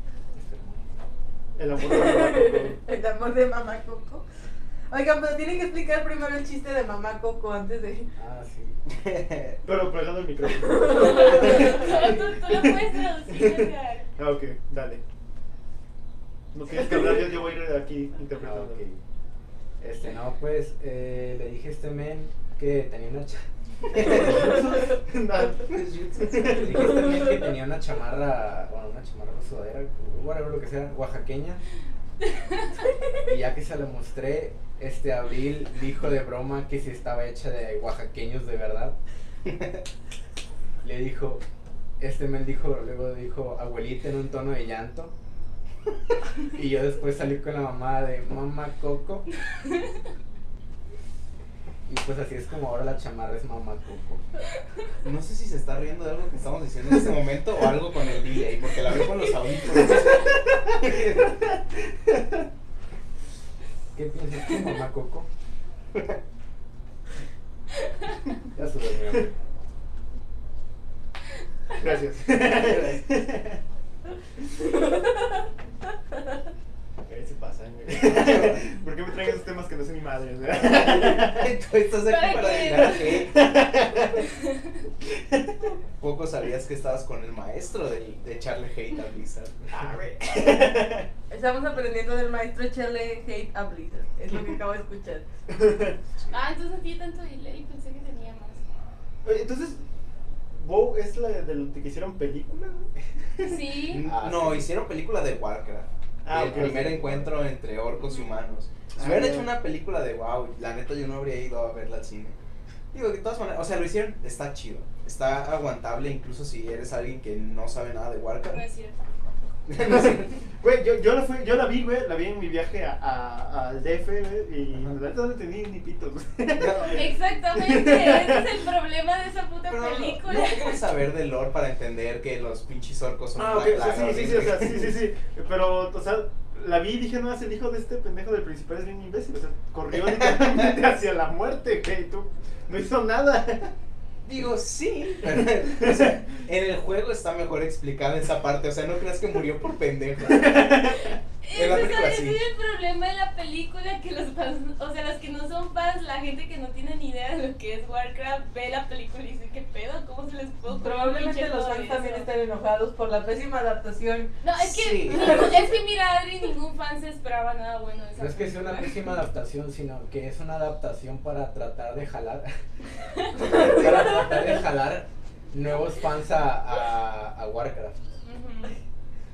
El amor de mamá Coco. El amor de mamá Coco. Oigan, pero tienen que explicar primero el chiste de mamá Coco antes de. Ah, sí. Pero pegando el micrófono. tú, tú lo puedes traducir. Ah, ok, dale. No tienes que hablar, yo, yo voy a ir aquí Ah, interpretando. ok. Este, no, pues eh, le dije a este men que tenía una cha- A este men que tenía una chamarra, bueno, una chamarra sudadera, whatever lo que sea, oaxaqueña. Y ya que se la mostré, este Abril dijo de broma que si estaba hecha de oaxaqueños de verdad. Le dijo, este men dijo, luego dijo abuelita en un tono de llanto. Y yo después salí con la mamá de mamá Coco. Y pues así es como ahora la chamarra es mamá Coco. No sé si se está riendo de algo que estamos diciendo en este momento o algo con el DJ, porque la veo con los audífonos. ¿Qué piensas tú, mamá Coco? Ya se durmió. Gracias. Ahí se pasan, güey. ¿Por qué me traen esos temas que no son ni madres, güey? Tú estás aquí ¿Para para qué? tirar hate. Poco sabías que estabas con el maestro de, de echarle hate a Blizzard. Ah. Estamos aprendiendo del maestro echarle hate a Blizzard. Es lo que acabo de escuchar. Ah, entonces tiene tanto delay, pensé que tenía más. Entonces, ¿WoW es la de lo que hicieron película, güey? Sí. Ah, no, sí. hicieron película de Warcraft. Ah, el primer encuentro entre orcos y humanos. Si Ah, hubieran hecho una película de WoW, la neta yo no habría ido a verla al cine. Digo, de todas maneras, o sea, lo hicieron, está chido. Está aguantable, incluso si eres alguien que no sabe nada de No Warcraft. es cierto. No sé. Güey, yo, yo, la fui, yo la vi, güey, la vi en mi viaje a, a- al DF, güey, y la neta no entendí ni pitos. Exactamente, ese es el problema de esa puta Pero no, película. no ocupas saber de lore para entender que los pinches orcos son Ah, ok, o sea, plaga sí, sí, sí, o sea, sí, sí, sí. Pero, o sea, la vi y dije, no, es el hijo de este pendejo del principal es bien imbécil. O sea, corrió literalmente hacia la muerte, güey, tú no hizo nada. Digo, sí, pero o sea, en el juego está mejor explicada esa parte, o sea, no creas que murió por pendejo. En la es, película sí. es el problema de la película, que los fans, o sea, los que no son fans, la gente que no tiene ni idea de lo que es Warcraft, ve la película y dice, ¿qué pedo? ¿Cómo se les puede ocurrir Probablemente los fans también eso?" están enojados por la pésima adaptación. No, es que, Sí. es que mira, Adri, ningún fan se esperaba nada bueno de esa No es que sea una pésima adaptación, sino que es una adaptación para tratar de jalar. para tratar de jalar nuevos fans a, a, a Warcraft. Ujú.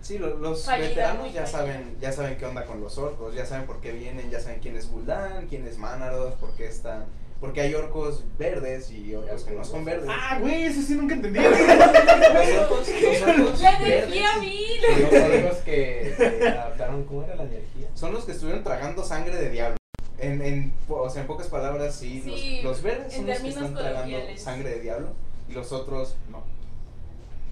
Sí, lo- los veteranos ya saben, ya saben qué onda con los orcos, ya saben por qué vienen, ya saben quién es Gul'dan, quién es Manaroth, por qué están, porque hay orcos verdes y orcos que no son verdes. Ah, güey, eso sí nunca entendí. Los orcos, los orcos La energía mil. Los orcos que se adaptaron, ¿cómo era la energía? son los que estuvieron tragando sangre de diablo. En, en, o sea, en pocas palabras, sí, los- Sí, los, verdes son los que están tragando sangre de diablo y los otros no.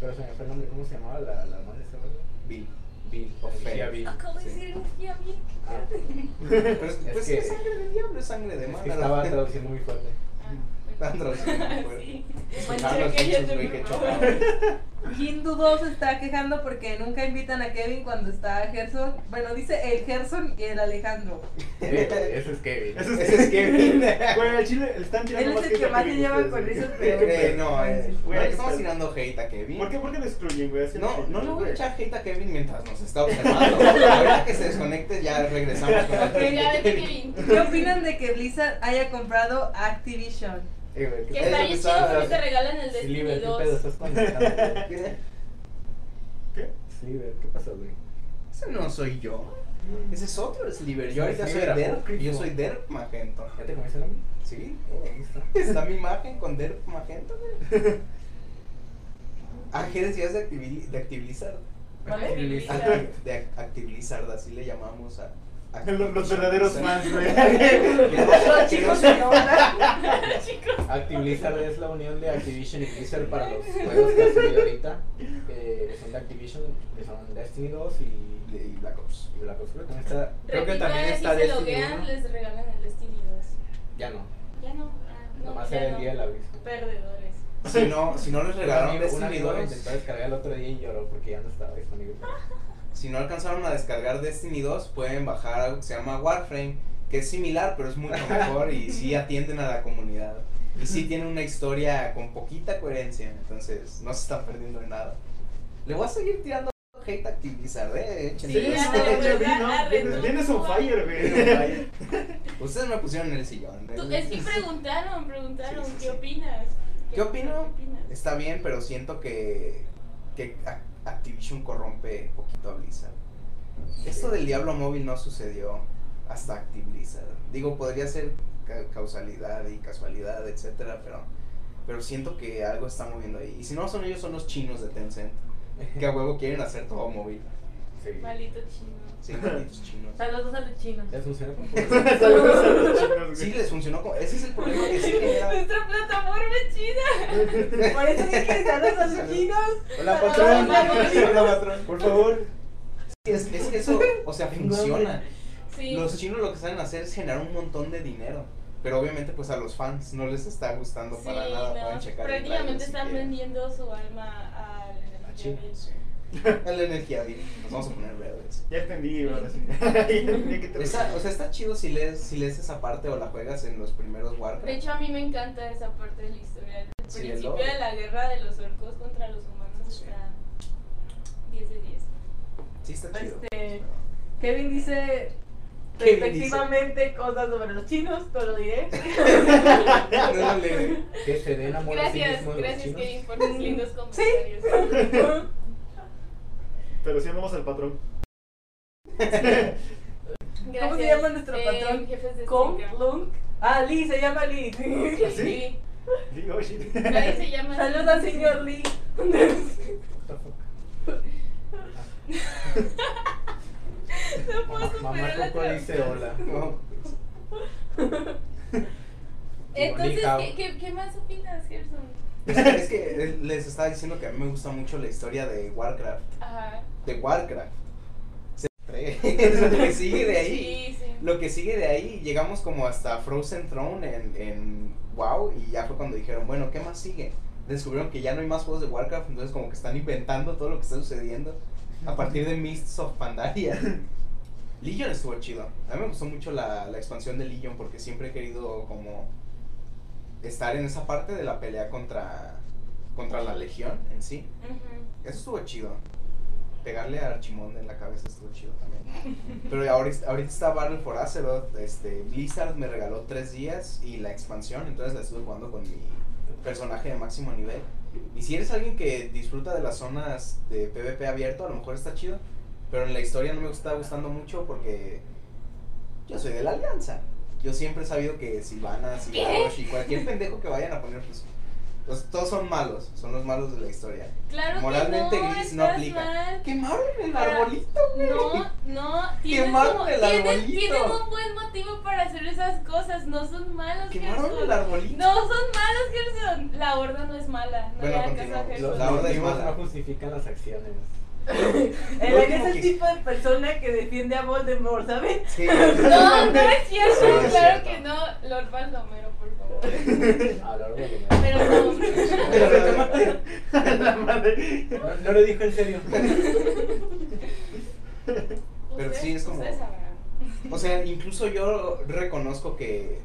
Pero se me fue el nombre, ¿cómo se llamaba la, la madre de? Bill. Bill, O energía Fey. Bill. Acabo de Sí. decir energía. Ah, Pero es, Es pues que- es sangre de diablo, es sangre de es que Manaroth. estaba traduciendo muy fuerte. Están traduciendo muy fuerte. Sí. Que chocaban. Hindu 2 se está quejando porque nunca invitan a Kevin cuando está Gerson. Bueno, dice el Gerson y el Alejandro. Eh, Ese es Kevin. Eso Ese es Kevin. Güey, al chile le están tirando Él es más el que más se lleva con güey. esos Eh, peores. no, eh, Güey, qué estamos tirando hate a Kevin. ¿Por qué, ¿Por qué lo excluyen, güey? No, no le voy a echar hate a Kevin mientras nos está observando. Ahorita que se desconecte ya regresamos con el Kevin. Kevin. ¿Qué opinan de que Blizzard haya comprado Activision? Eh, güey, ¿qué Que Es está bien chido porque te regalan el Destiny Sliver, ¿qué 2. ¿Qué? ¿Qué? Sliver, ¿qué pasó, güey? Ese no soy yo. Ese es otro Sliver. Yo ahorita soy Derp. Yo soy Derp Magento. ¿Ya te comiste la mía? ¿Sí? Oh, ahí está. Está mi imagen con Derp Magento, güey. Ah, ¿qué decías de, Activi- de Activilizar? ¿Vale? Activilizar. Acti- de Ac- Activilizar, así le llamamos a. Los, los verdaderos fans, güey. Los chicos de onda. Chicos. Activision es la unión de Activision y Blizzard para los juegos que ha subido ahorita, que son de Activision, que son Destiny 2 y, Y Black Ops. y Black Ops. Creo que también está, creo que también si está se Destiny loguean, 1. les regalan el Destiny 2. Ya no, Ya no. ah, no, nomás ya era el no. día del aviso. Perdedores. Si no, si no les Un regalaron amigo, un Destiny amigo lo 2, intentó descargar el otro día y lloró porque ya no estaba disponible. Si no alcanzaron a descargar Destiny 2, pueden bajar algo que se llama Warframe, que es similar, pero es mucho mejor y sí atienden a la comunidad. Y sí tiene una historia con poquita coherencia, entonces no se están perdiendo de nada. Le voy a seguir tirando hate a Activision, eh, Tienes un fire, güey. Ustedes me pusieron en el sillón. es que preguntaron, preguntaron, Sí, sí, ¿qué opinas? ¿Qué opino? ¿Qué opinas? Está bien, pero siento que, que Activision corrompe un poquito a Blizzard. Esto del Diablo móvil no sucedió hasta Activision. Digo, podría ser ca- causalidad y casualidad, etcétera, pero, pero siento que algo está moviendo ahí. Y si no son ellos, son los chinos de Tencent, que a huevo quieren hacer todo móvil. Sí. Maldito chino. Sí, malditos chinos. Saludos a los chinos. ¿Les funciona por Saludos a los chinos. Sí, les funcionó. como- Ese es el problema que sí genera. Nuestra plataforma es china. Por eso dije saludos a los chinos. Hola, patrón. a chinos. Hola, patrón. Por favor. Es, es que eso, o sea, funciona. Sí. Los chinos lo que saben hacer es generar un montón de dinero. Pero obviamente pues a los fans no les está gustando Sí, para nada. Pueden checar prácticamente están quieren. vendiendo su alma a China, energía. sí. A la energía viva. Nos vamos a poner verdes. Ya entendí, te Esa- o sea, está chido si lees, si lees esa parte o la juegas en los primeros Warcraft. De hecho, a mí me encanta esa parte de la historia. El Sí, principio de la guerra de los orcos contra los humanos Sí. está 10 de 10. Sí, está chido. Este, Kevin dice Kevin respectivamente cosas sobre los chinos, pero lo diré. Que se den amor a sí Gracias, mismos gracias. Kevin por tus lindos comentarios. Pero sí andamos al patrón. ¿Cómo se llama nuestro eh, patrón? jefes de Kong. Lung. Ah, Lee, se llama Lee. Sí. Digo, shit. Nadie se llama al señor Lee. No puedo Mamá, mamá superar la Coco dice hola. Entonces. ¿qué, qué, qué más opinas, Gerson? Es que, es que les estaba diciendo que a mí me gusta mucho la historia de Warcraft. Ajá. De Warcraft. Se lo que sigue de ahí. Sí, sí. Lo que sigue de ahí, llegamos como hasta Frozen Throne en, en WoW y ya fue cuando dijeron, bueno, ¿qué más sigue? Descubrieron que ya no hay más juegos de Warcraft, entonces como que están inventando todo lo que está sucediendo a partir de Mists of Pandaria. Legion estuvo chido. A mí me gustó mucho la, la expansión de Legion porque siempre he querido como estar en esa parte de la pelea contra, contra la Legión en sí. Eso estuvo chido. Pegarle a Archimond en la cabeza estuvo chido también. Pero ahorita, ahorita está Battle for Azeroth. Este, Blizzard me regaló tres días y la expansión, entonces la estuve jugando con mi personaje de máximo nivel. Y si eres alguien que disfruta de las zonas de PvP abierto, a lo mejor está chido. Pero en la historia no me está gustando mucho porque yo soy de la Alianza. Yo siempre he sabido que ¿Qué? Barosh y cualquier pendejo que vayan a poner, pues, pues, todos son malos, son los malos de la historia. Claro Moralmente que no, gris no estás aplica. mal. Quemaron el Para- arbolito, güey. No, no, tienen, Quemaron como- el tienen, arbolito. tienen un buen motivo para hacer esas cosas, no son malos, Quemaron Gerson. el arbolito. No son malos, Gerson. La horda no es mala, no Bueno, caso a. Gerson. Los La horda es motivos mala. no justifican las acciones. Último ese que- tipo de persona que defiende a Voldemort, ¿saben? Sí. No, no es cierto, claro cierto. que no. Lord Baldomero, por favor. A lo largo de Pero no. La madre. no, no lo dijo en serio. Pero sí, es como- ustedes sabrán. O sea, incluso yo reconozco que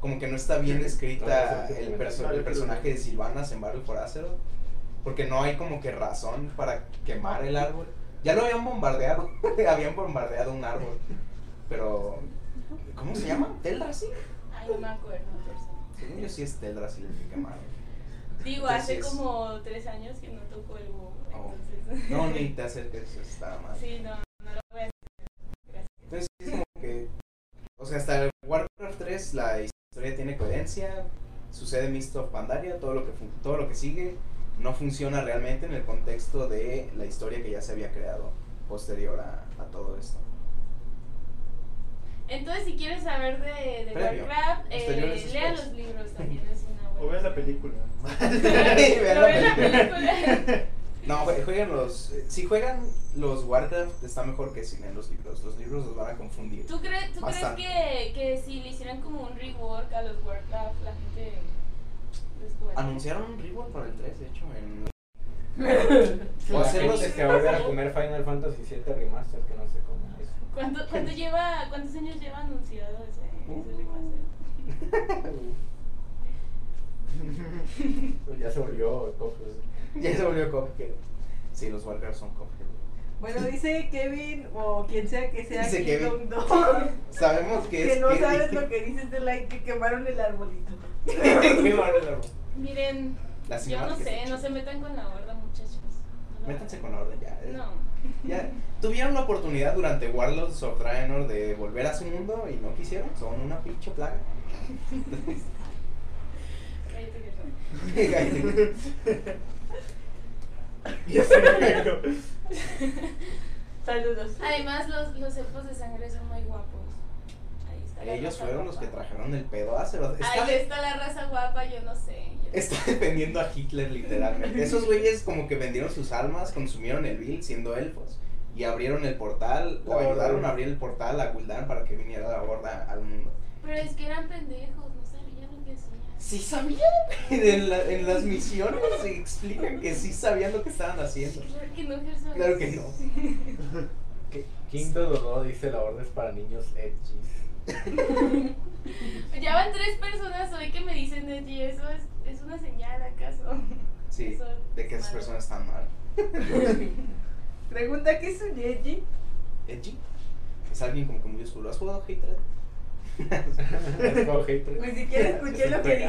como que no está bien escrita el, perso- el personaje de Silvanas en Battle for Azeroth. Porque no hay como que razón para quemar el árbol. Ya lo habían bombardeado. habían bombardeado un árbol. Pero... ¿Cómo se llama? ¿Teldrassil? Ay, no me acuerdo. Según yo sí es Teldrassil el que quemaron. Digo, hace Entonces- como tres años que no toco el WoW, Oh. entonces. No, ni te acerques, está mal. Sí, no, no lo voy a hacer. Gracias. Entonces es como que, o sea, hasta el Warcraft 3 la historia tiene coherencia, sucede Mist of Pandaria, todo lo que todo lo que sigue no funciona realmente en el contexto de la historia que ya se había creado posterior a, a todo esto. Entonces, si quieres saber de, de. Warcraft, eh, lea los libros también, es una buena. O vean la película. La la. No, jue- jueguen los, eh, si juegan los Warcraft está mejor que si leen los libros, los libros los van a confundir. ¿Tú, crees tú crees que, que si le hicieran como un rework a los Warcraft, la gente. Anunciaron un reboot para el 3, de hecho, en... O se va a volver a comer Final Fantasy VII Remaster, que no sé cómo es. ¿Cuánto, cuánto lleva, ¿Cuántos años lleva anunciado ese, ese remaster? Pues ya se volvió Cuphead. Ya se volvió Cuphead. Sí, los Warcraft son Cuphead. Bueno, dice Kevin o quien sea que sea Dice Kingdom Kevin. Dawn, Sabemos que que es no Kirby. sabes lo que dices de like que quemaron el arbolito. Miren, La yo no sé, no se metan con la horda, muchachos. No Métanse con la orden ya. eh. No. Ya tuvieron la oportunidad durante Warlords of Draenor de volver a su mundo y no quisieron. Son una pinche plaga. Saludos. Además, los, los elfos de sangre son muy guapos. Ellos fueron los que trajeron el pedo a Azeroth. Está, Ahí está la raza guapa, yo no sé. yo- está defendiendo a Hitler literalmente. Esos güeyes como que vendieron sus almas, consumieron el Bill siendo elfos. Y abrieron el portal, o ayudaron horda. a abrir el portal a Gul'dan para que viniera la horda al mundo. Pero es que eran pendejos, no sabían lo que hacían. Sí sabían. En, la- en las misiones se explican que sí sabían lo que estaban haciendo. Claro que no, Gerson. Claro que no. Que King Dododo dice la orden es para niños edgys. Ya van tres personas hoy que me dicen de ti, ¿eso es, es una señal acaso? Sí, Eso de que es esas malo. personas están mal. Pregunta qué es un Yeji. Edgy. Es alguien como que muy oscuro. ¿Has jugado Hatred? Ni siquiera escuché Es lo que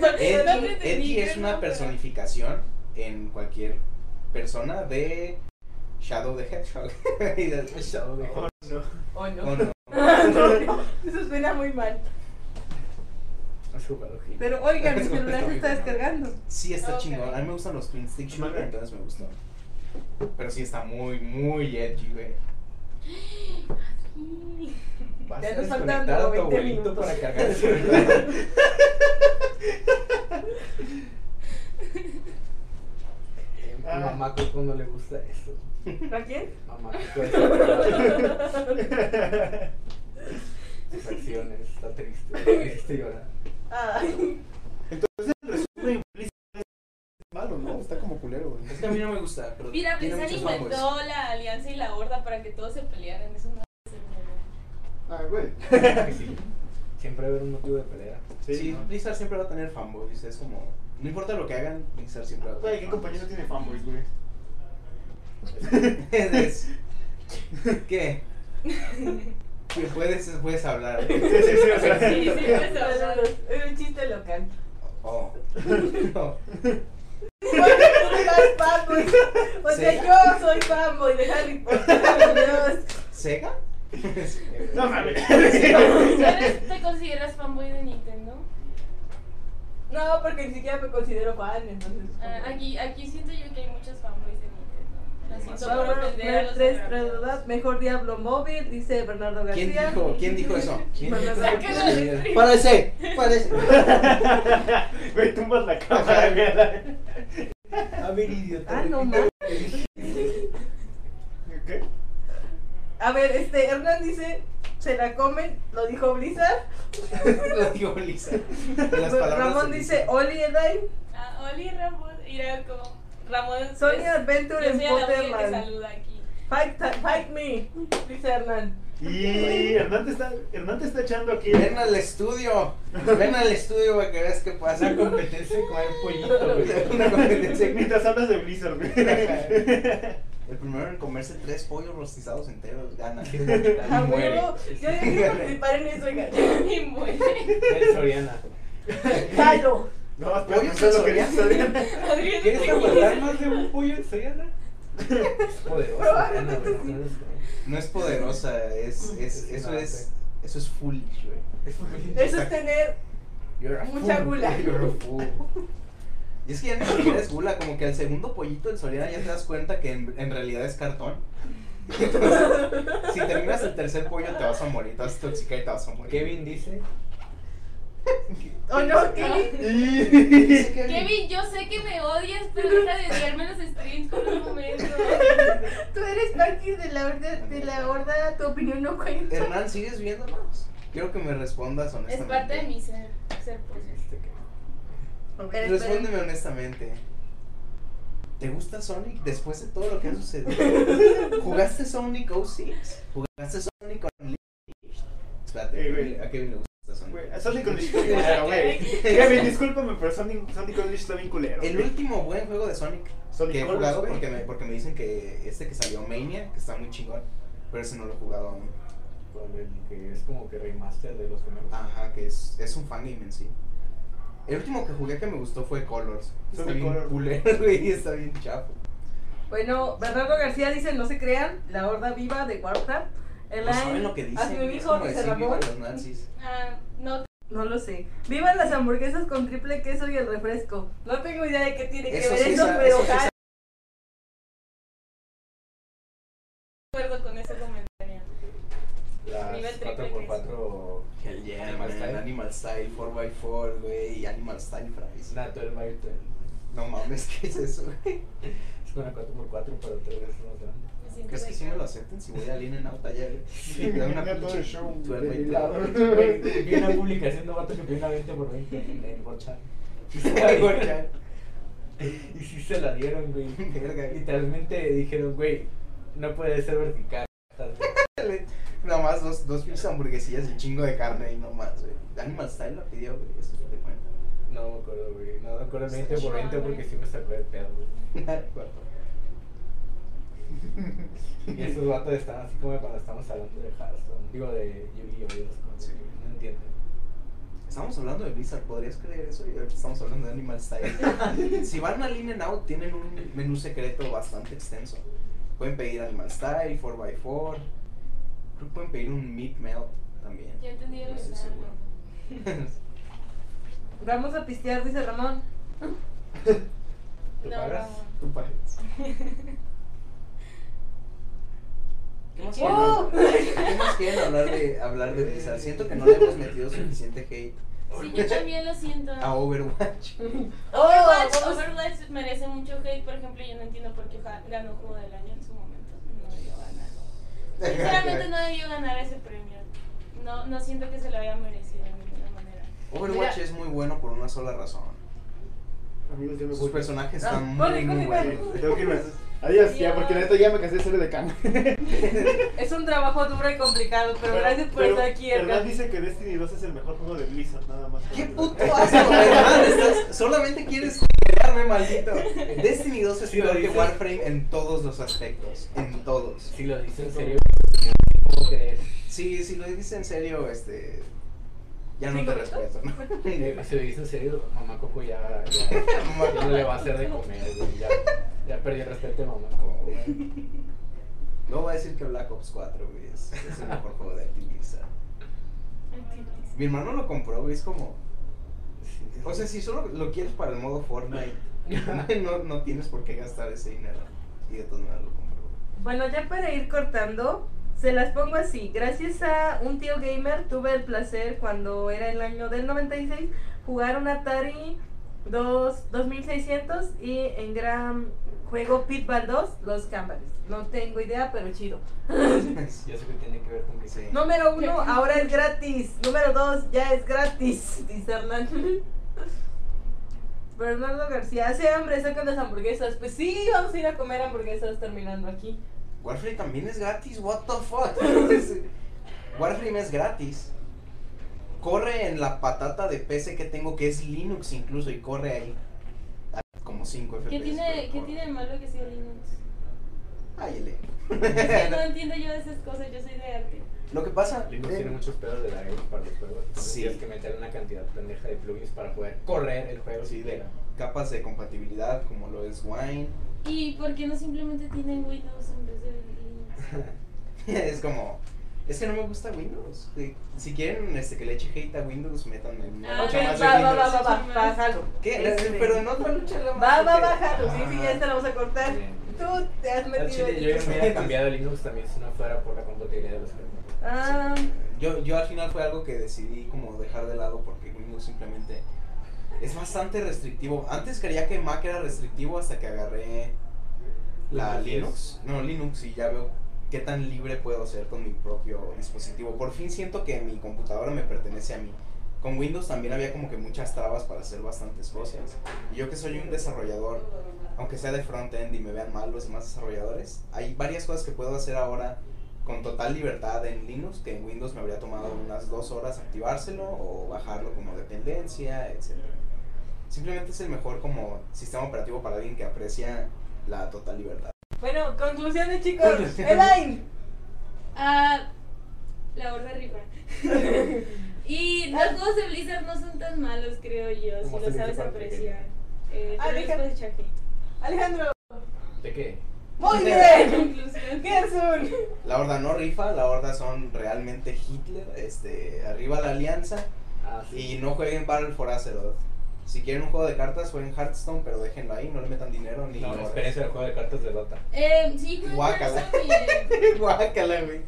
más- Edgy, Edgy es una personificación en cualquier persona de Shadow the Hedgehog. Y de- Shadow de- Oh, no. Oh, no. No, Eso suena muy mal. Pero oigan, mi celular se está descargando. Sí, está Ok. chingón. A mí me gustan los Twin Stick entonces me gustó. Pero sí está muy, muy edgy, güey. Vas Ya a nos faltan a tu 20 abuelito minutos. para cargar el celular. A mamá Coco no le gusta eso. ¿A quién? Mamá Coco es sus acciones, está triste, triste llorar. Ay, Resumen, Blizzard es malo, ¿no? Está como culero, güey. Es que a mí no me gusta, pero Mira, Blizzard inventó la alianza y la horda para que todos se pelearan. Eso no es el Ah, güey. Sí. Siempre va a haber un motivo de pelea. Sí, ¿no? Blizzard siempre va a tener fanboys. Es como. No importa lo que hagan, Blizzard siempre va a Güey, tener ¿qué compañía no tiene fanboys, güey? ¿Qué? ¿Qué puedes, puedes hablar? Sí, sí, sí, o sea. Sí, sí, pues, hablar. Es un chiste local. Oh. No. Porque tú eres fanboy. O sea, ¿Sega? yo soy fanboy de Harry Potter. Dios. ¿Sega? No mames. ¿Tú eres- ¿Te consideras fanboy de Nintendo? No, porque ni siquiera me considero fan, entonces. Ah, aquí, aquí siento yo que hay muchos fanboys de Mejor Diablo móvil, dice Bernardo ¿Quién García. dijo, ¿Quién dijo eso? ¿Quién dijo. Parece, parece. Güey, tumbas la cámara, güey. A ver, idiota. Ah, no repite ¿Qué? A ver, este, Hernán dice, se la comen, lo dijo Blizzard. Lo dijo palabras Ramón dice. Oli Edai, Ah, Oli Ramón, mira como Ramón. Sony es- Adventure en que Potterland. saluda aquí. Fight, fight me, dice Hernán. Y Hernán te está, Hernán te está echando aquí. Ven al estudio. Ven al estudio para que veas qué pasa. Una competencia de comer pollito, güey. Una competencia. Mientras hablas de Blizzard, güey. El primero en comerse tres pollos rostizados enteros gana. Y muere. yo ya quiero participar en eso, oiga. Y muere. El Soriana. Jalo. No, Pollo no sé lo que. Adrián ¿Quieres aguantar más de un pollo en Soriana? Es güey, No es poderosa, es, es, eso es, eso es foolish, güey. Eso es tener mucha fool. gula. You're a fool. Y es que ya ni siquiera es gula, como que al segundo pollito del Soriana ya te das cuenta que en, en realidad es cartón. Entonces, si terminas el tercer pollo te vas a morir, te vas a intoxicar y te vas a morir. Kevin dice. ¿O no, Kevin? Kevin. Yo sé que me odias, pero deja de odiarme los streams por un momento. Tú eres mártir de la horda, de la horda, tu opinión no cuenta. Hernán, ¿sigues viéndonos? Quiero que me respondas Es honestamente. parte de mi ser, ser pollo. Este que- Espera, Respóndeme honestamente. ¿Te gusta Sonic después de todo lo que ha sucedido? ¿Jugaste Sonic 06? ¿Jugaste Sonic Unleashed? Espérate, a Kevin le gusta Sonic. Unleashed está bien culero, güey. Kevin, discúlpame, pero Sonic, Sonic Unleashed está bien culero. El güey. último buen juego de Sonic Sonic que he Colors, jugado güey. porque me, porque me dicen que este que salió Mania, que está muy chingón, pero ese no lo he jugado aún. Con el que es como que remaster de los primeros. Ajá, que es, es un fangame en sí. El último que jugué que me gustó fue Colors. Está Sonic bien Colors. culero, güey, está bien chapo. Bueno, Bernardo García dice, no se crean, la horda viva de Warcraft. El No saben lo que dicen. Así me dijo, dice Ramón. los nazis. Ah, no, No lo sé. Vivan las hamburguesas con triple queso y el refresco. No tengo idea de qué tiene que Eso ver sí eso, sa- pero eso sí acuerdo con ese comentario. Las Nivel triple 4x4 Hell yeah, Animal man, Style. Animal Style 4x4, güey, y Animal Style Fries. Natural by 12. No mames, ¿qué es eso, güey? Es una 4x4 pero tres veces más grande. ¿Crees que sí me lo acepten si voy a In and Out allá, güey? Sí, Me da una el pinche show 12 by de 12. Güey, Vi una publicación de un vato que pide una 20 por 20 en el Gochan. Y se la dieron. Y sí se la dieron, güey. Literalmente dijeron, güey, no puede ser vertical. Nada más dos, dos pinches hamburguesillas y chingo de carne y no más, güey. Animal Style lo pidió, güey, eso te cuenta. No me acuerdo, güey. No me acuerdo el 20 por 20 porque sí me sacó de pedo, güey. Y esos vatos están así como cuando estamos hablando de Hearthstone. Digo, de Yu-Gi-Oh! y esas cosas, güey, No entiendo. Estamos hablando de Blizzard, ¿podrías creer eso? Y ahorita estamos hablando de Animal Style. si van a In and Out, tienen un menú secreto bastante extenso. Pueden pedir Animal Style, 4x4. Creo que pueden pedir un Meat Melt también. Ya entendí No el estoy seguro. Vamos a pistear, dice Ramón. ¿Tú No, pagas? no. Tú pagas. ¿Qué más, ¡Oh! quieren, ¿Qué más quieren hablar de, hablar de Blizzard? Siento que no le hemos metido suficiente hate Sí, yo también lo siento. a Overwatch. Overwatch, Oh, vamos- Overwatch merece mucho hate, por ejemplo, yo no entiendo por qué ganó Juego del Año en su momento. No debió ganar. Sinceramente no debió ganar ese premio. No, no siento que se lo haya merecido de ninguna manera. Overwatch Mira. es muy bueno por una sola razón. Me Sus personajes Ah, están muy, muy buenos. Tengo que irme. Adiós, ya, porque neta ya me cansé de ser de can. Es un trabajo duro y complicado, pero, gracias por estar aquí, Verdad Edgar. dice que Destiny 2 es el mejor juego de Blizzard, nada más. ¡Qué puto asco, verdad! Estás- solamente quieres crearme, maldito. Destiny 2 es Sí, peor que. Warframe en todos los aspectos. En todos. Si lo dices en serio, ¿cómo crees? Sí, si lo dices en serio, este. Ya no ¿Cinco te respeto, ¿no? Si lo dices en serio, mamá Coco ya, ya, ya no le va a hacer de comer, güey. Ya, ya perdió el respeto de mamá Coco, güey. Luego va a decir que Black Ops 4, güey, es, es el mejor juego de Activision. Mi hermano lo compró, güey, es como. O sea, si solo lo quieres para el modo Fortnite, no, no tienes por qué gastar ese dinero. Y de todas maneras lo compró. Bueno, ya para ir cortando, se las pongo así. Gracias a un tío gamer tuve el placer cuando era el año del 96 jugar un Atari 2, 2600 y en gran juego Pitball 2, los Cambares. No tengo idea, pero chido. Ya sé que tiene que ver con que Sí. Número uno, ahora es gratis. Número dos, ya es gratis, dice Hernán. Bernardo García, hace hambre, sacan las hamburguesas. Pues sí, vamos a ir a comer hamburguesas terminando aquí. Warframe también es gratis, what the fuck. Warframe es gratis. Corre en la patata de PC que tengo, que es Linux incluso, y corre ahí. a como 5 FPS. ¿Qué tiene, ¿qué tiene de malo que sea Linux? Ay, ele. Es que no entiendo yo de esas cosas, yo soy de arte. Lo que pasa. Linux eh, tiene muchos pedos de drivers para los juegos. Sí. tienes que meter una cantidad pendeja de plugins para poder correr el juego Sí, de capas de compatibilidad como lo es Wine. ¿Y por qué no simplemente tienen Windows en vez de Linux? es como. Es que no me gusta Windows. Eh, Si quieren este, que le eche hate a Windows, métanme en una Ah, lucha más de va, va, Windows. va, va, va, bájalo. ¿Qué? Este, Pero en otra lucha la Va, va, bájalo. Sí, sí, ya esta la vamos a cortar. Bien. Tú te has metido chile, yo ya me cambiado Linux también si no fuera por la compatibilidad de los juegos. Ah, Yo, yo al final fue algo que decidí como dejar de lado porque Windows simplemente es bastante restrictivo. Antes creía que Mac era restrictivo hasta que agarré la Windows 10. Linux. No, Linux y ya veo qué tan libre puedo ser con mi propio dispositivo. Por fin siento que mi computadora me pertenece a mí. con Windows también había como que muchas trabas para hacer bastantes cosas. Y yo que soy un desarrollador, aunque sea de front-end y me vean mal los demás desarrolladores, hay varias cosas que puedo hacer ahora con total libertad en Linux, que en Windows me habría tomado unas dos horas activárselo o bajarlo como dependencia, etc. Simplemente es el mejor como sistema operativo para alguien que aprecia la total libertad. Bueno, conclusiones, chicos. Elaine. Ah, la horda rifa. y los juegos de Blizzard no son tan malos, creo yo, si lo sabes apreciar. Eh, Ah. Alejandro. ¿De qué? Muy bien. Conclusión. Gerson. La horda no rifa, la horda son realmente Hitler, este, arriba la alianza Ah, sí. y no jueguen Battle for Azeroth. Si quieren un juego de cartas, jueguen Hearthstone, pero déjenlo ahí, no le metan dinero ni No, horas. experiencia del juego de cartas de Dota. Eh, sí, Guácala. Guácala, güey.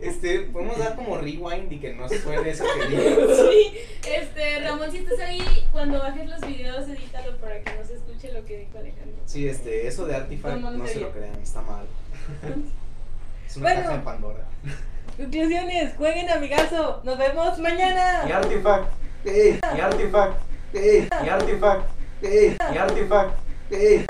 Este, podemos dar como rewind y que no suene eso que digo. Sí, este, Ramón, si estás ahí, cuando bajes los videos, edítalo para que no se escuche lo que dijo Alejandro. Sí, este, eso de Artifact No, se lo crean, está mal. Es una Bueno. caja de Pandora. Conclusiones. Jueguen, amigazo. Nos vemos mañana. Y Artifact, y Artifact, ¡Ey! y Artifact, ¡Ey! y Artifact. ¡Ey!